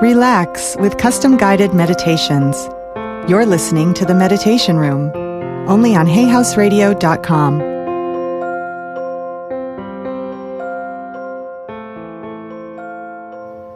Relax with custom guided meditations. You're listening to the Meditation Room, only on HayHouseRadio.com.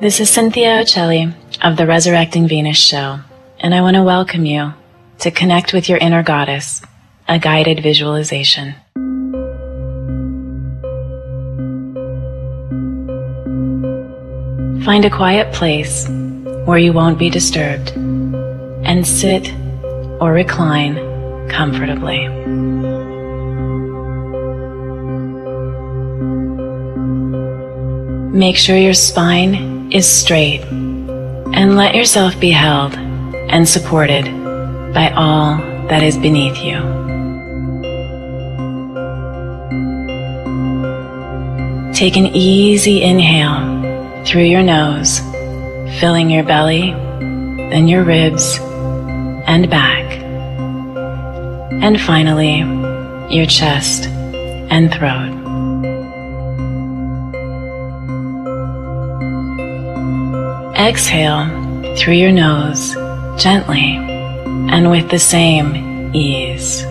This is Cynthia Occelli of the Resurrecting Venus Show, and I want to welcome you to connect with your inner goddess, a guided visualization. Find a quiet place where you won't be disturbed and sit or recline comfortably. Make sure your spine is straight and let yourself be held and supported by all that is beneath you. Take an easy inhale through your nose, filling your belly, then your ribs and back, and finally your chest and throat. Exhale through your nose gently and with the same ease.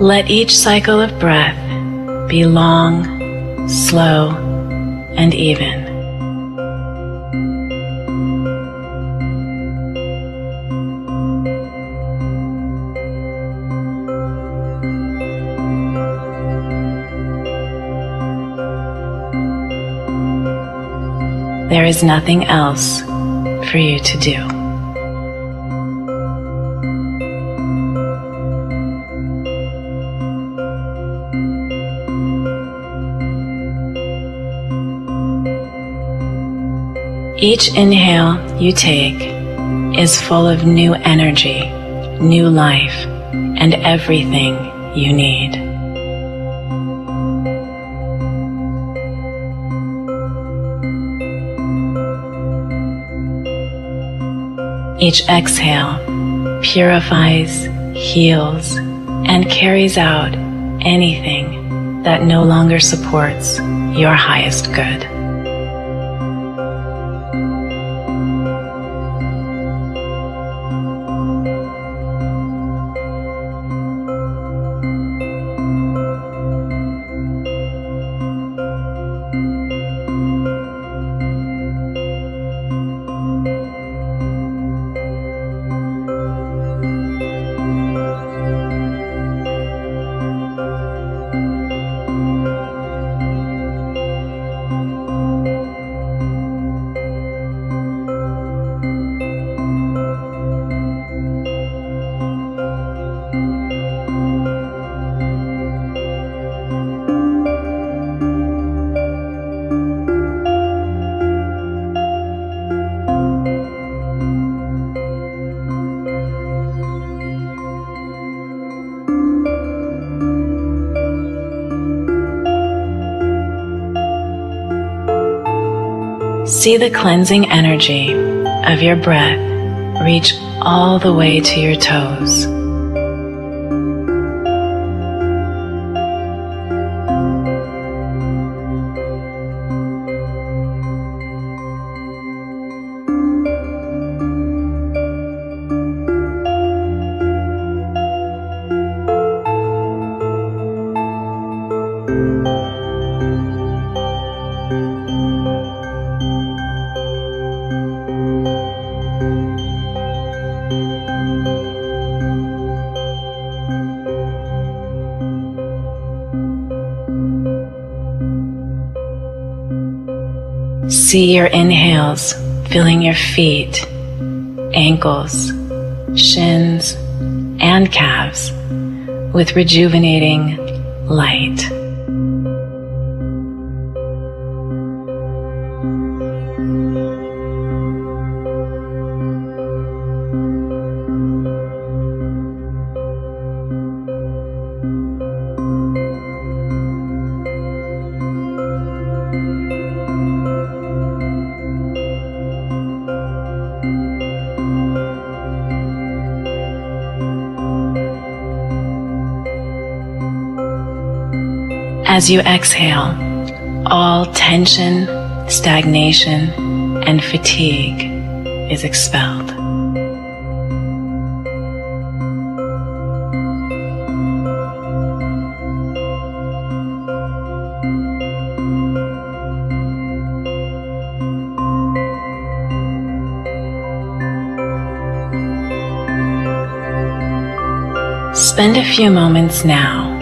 Let each cycle of breath be long, slow, and even. There is nothing else for you to do. Each inhale you take is full of new energy, new life, and everything you need. Each exhale purifies, heals, and carries out anything that no longer supports your highest good. See the cleansing energy of your breath reach all the way to your toes. See your inhales filling your feet, ankles, shins, and calves with rejuvenating light. As you exhale, all tension, stagnation, and fatigue is expelled. Spend a few moments now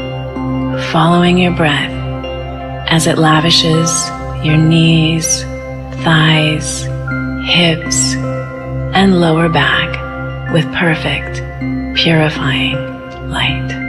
following your breath as it lavishes your knees, thighs, hips, and lower back with perfect, purifying light.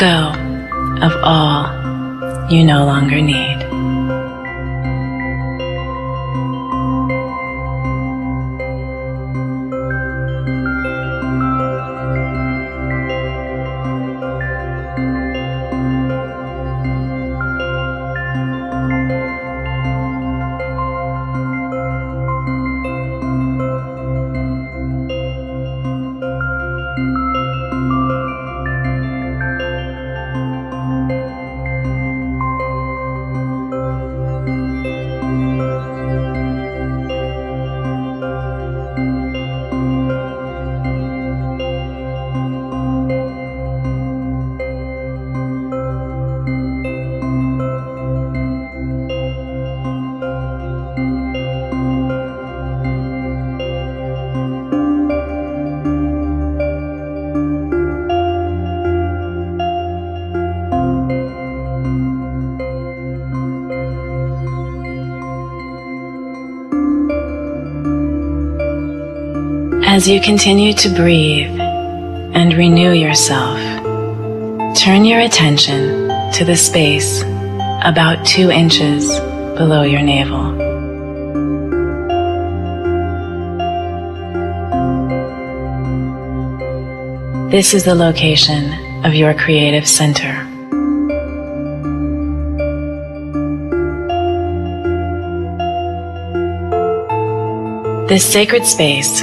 Go of all you no longer need. As you continue to breathe and renew yourself, turn your attention to the space about two inches below your navel. This is the location of your creative center. This sacred space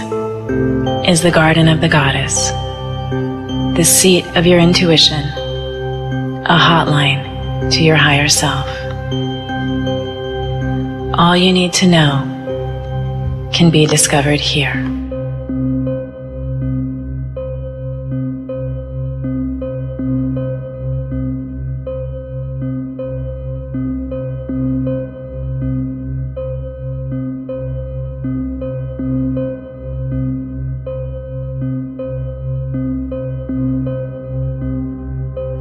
is the garden of the goddess, the seat of your intuition, a hotline to your higher self. All you need to know can be discovered here.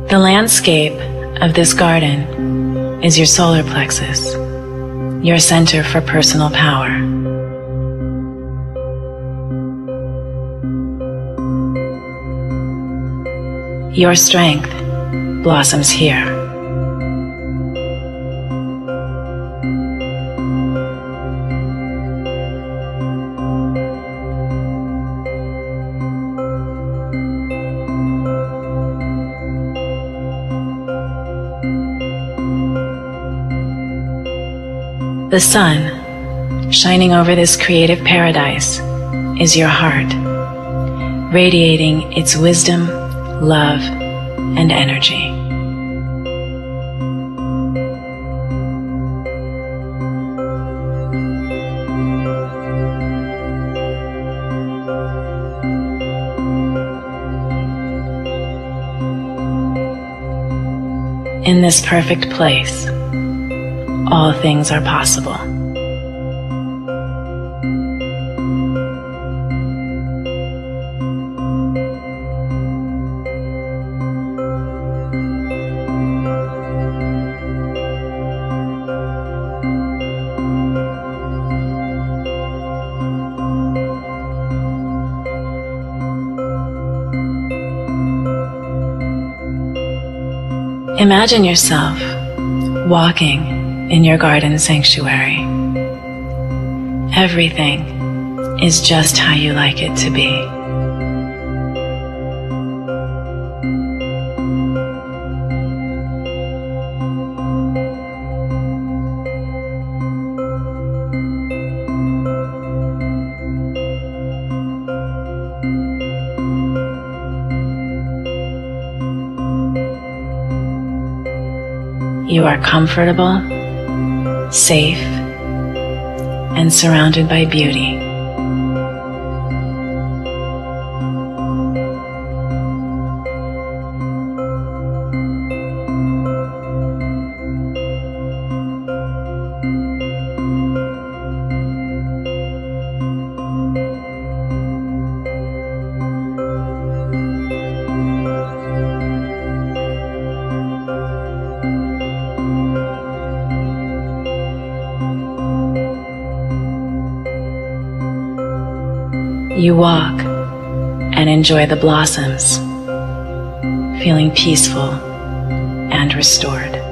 The landscape of this garden is your solar plexus, your center for personal power. Your strength blossoms here. The sun, shining over this creative paradise, is your heart, radiating its wisdom, love, and energy. In this perfect place, all things are possible. Imagine yourself walking in your garden sanctuary. Everything is just how you like it to be. You are comfortable, safe, and surrounded by beauty. You walk and enjoy the blossoms, feeling peaceful and restored.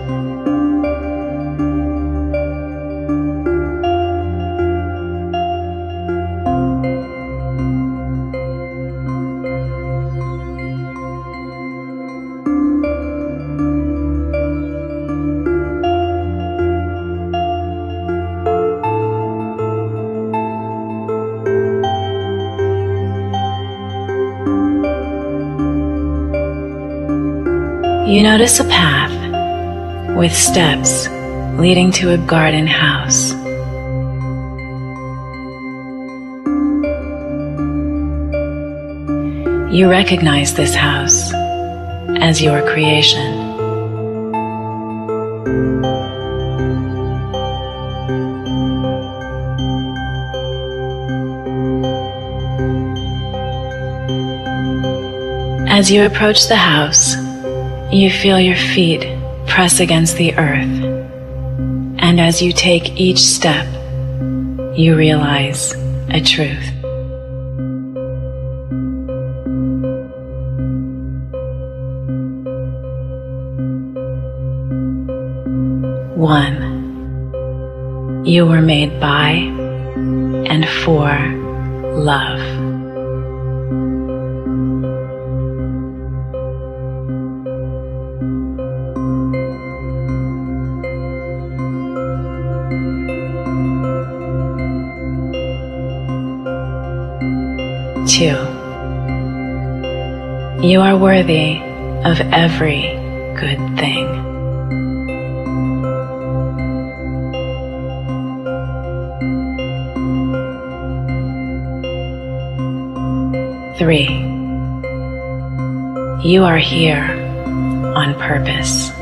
Notice a path with steps leading to a garden house. You recognize this house as your creation. As you approach the house, you feel your feet press against the earth, and as you take each step, you realize a truth. One, you were made by and for love. Two, you are worthy of every good thing. Three, you are here on purpose.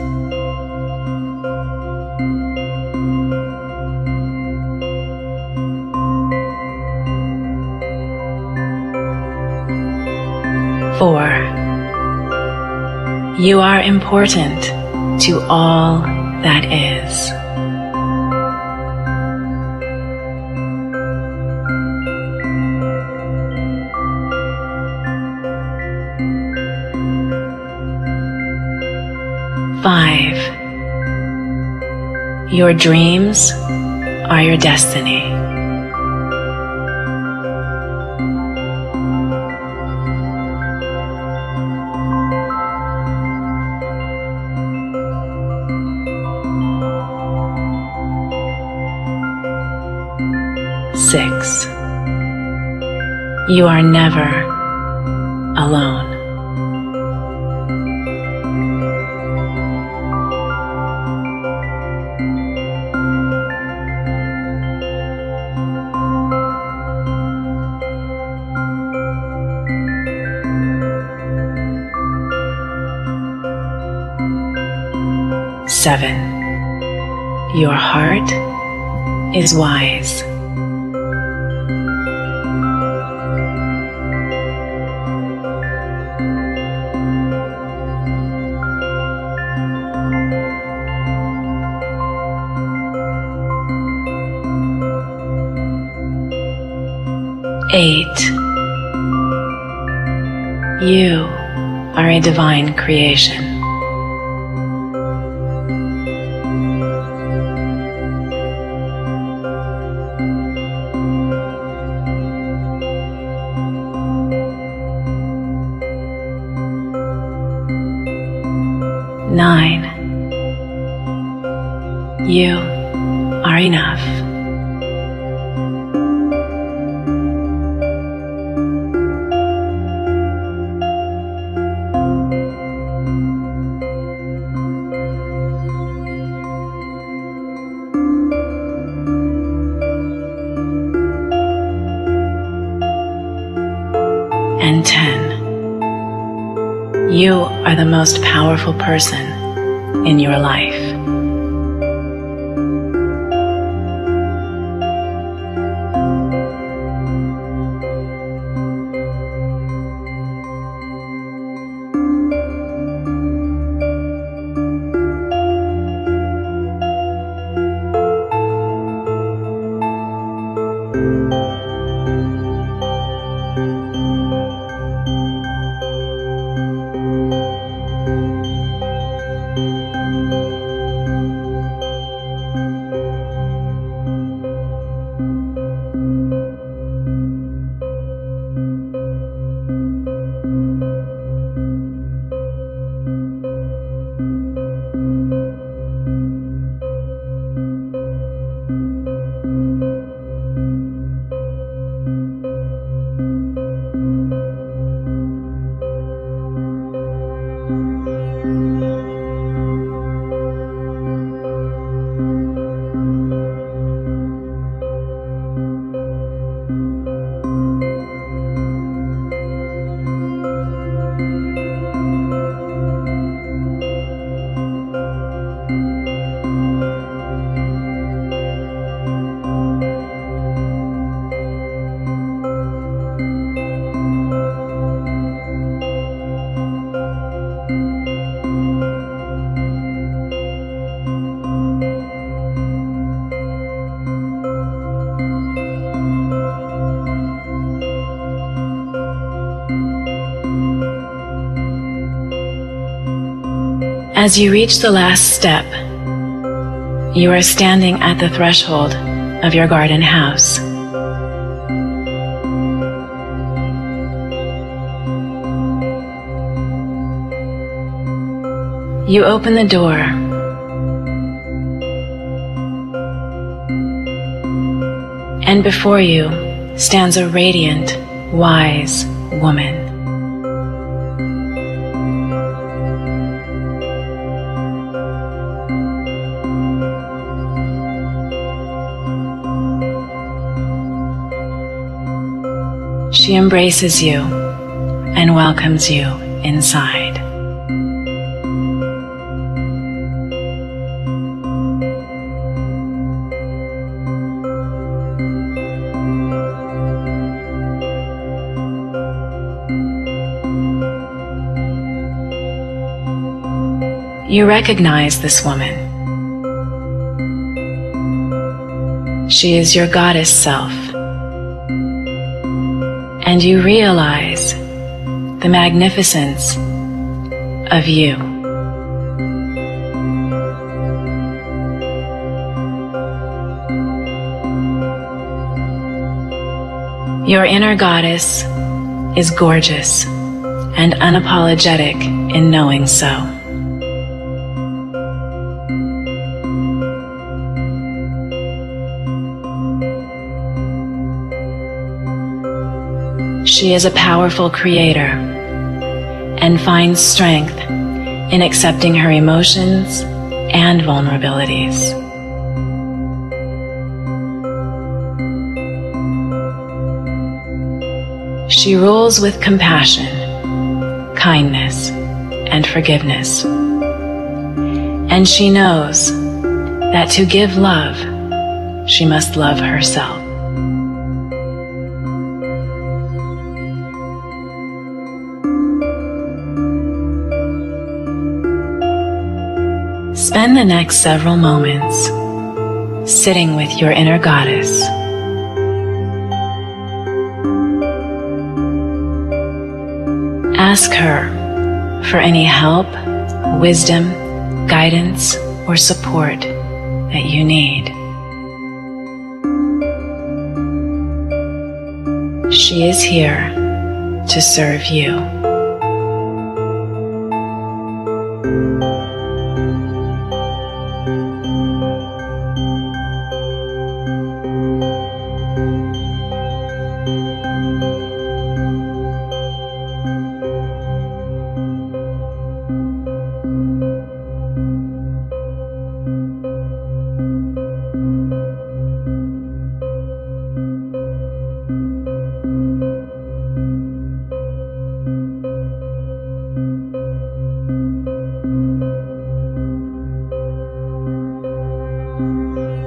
Four, you are important to all that is. Five, your dreams are your destiny. You are never alone. Seven, your heart is wise. eight. You are a divine creation. Nine. You are enough. You are the most powerful person in your life. As you reach the last step, you are standing at the threshold of your garden house. You open the door. And before you stands a radiant, wise woman. She embraces you and welcomes you inside. You recognize this woman. She is your goddess self. And you realize the magnificence of you. Your inner goddess is gorgeous and unapologetic in knowing so. She is a powerful creator and finds strength in accepting her emotions and vulnerabilities. She rules with compassion, kindness, and forgiveness. And she knows that to give love, she must love herself. Spend the next several moments sitting with your inner goddess. Ask her for any help, wisdom, guidance, or support that you need. She is here to serve you.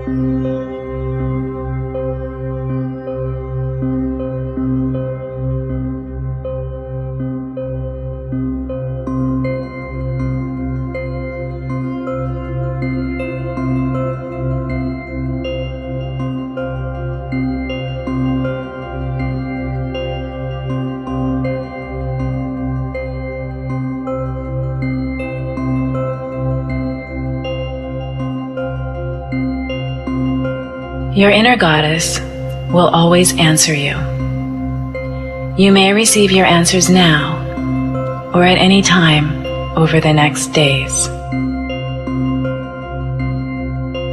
Música Your inner goddess will always answer you. You may receive your answers now or at any time over the next days.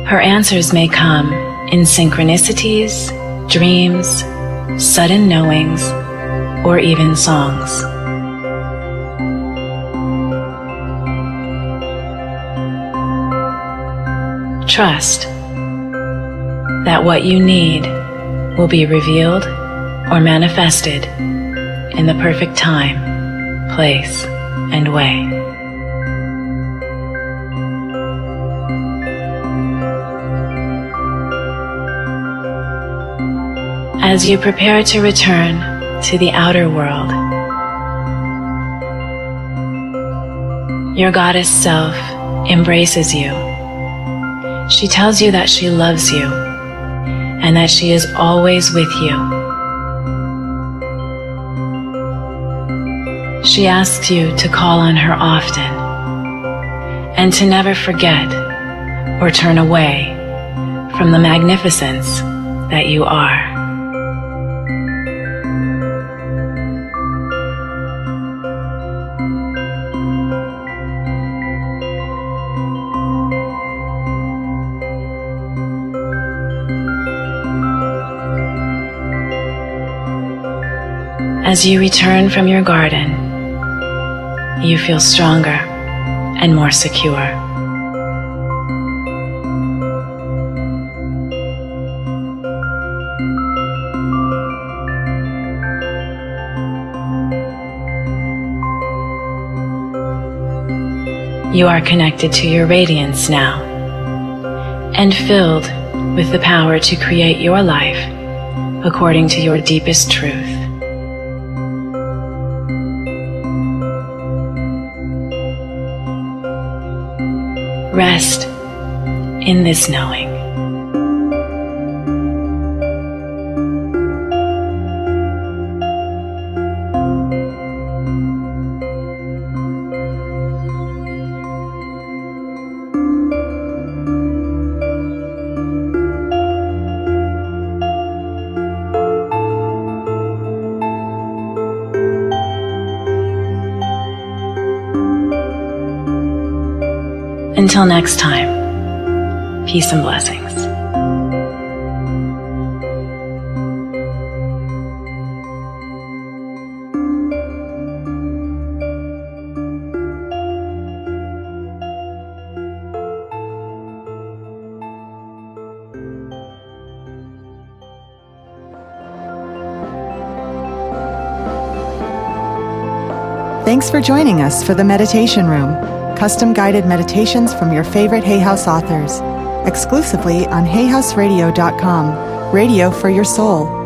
Her answers may come in synchronicities, dreams, sudden knowings, or even songs. Trust that what you need will be revealed or manifested in the perfect time, place, and way. As you prepare to return to the outer world, your goddess self embraces you. She tells you that she loves you and that she is always with you. She asks you to call on her often and to never forget or turn away from the magnificence that you are. As you return from your garden, you feel stronger and more secure. You are connected to your radiance now and filled with the power to create your life according to your deepest truth. Rest in this knowing. Until next time, peace and blessings. Thanks for joining us for the Meditation Room, custom guided meditations from your favorite Hay House authors, exclusively on hayhouseradio.com, radio for your soul.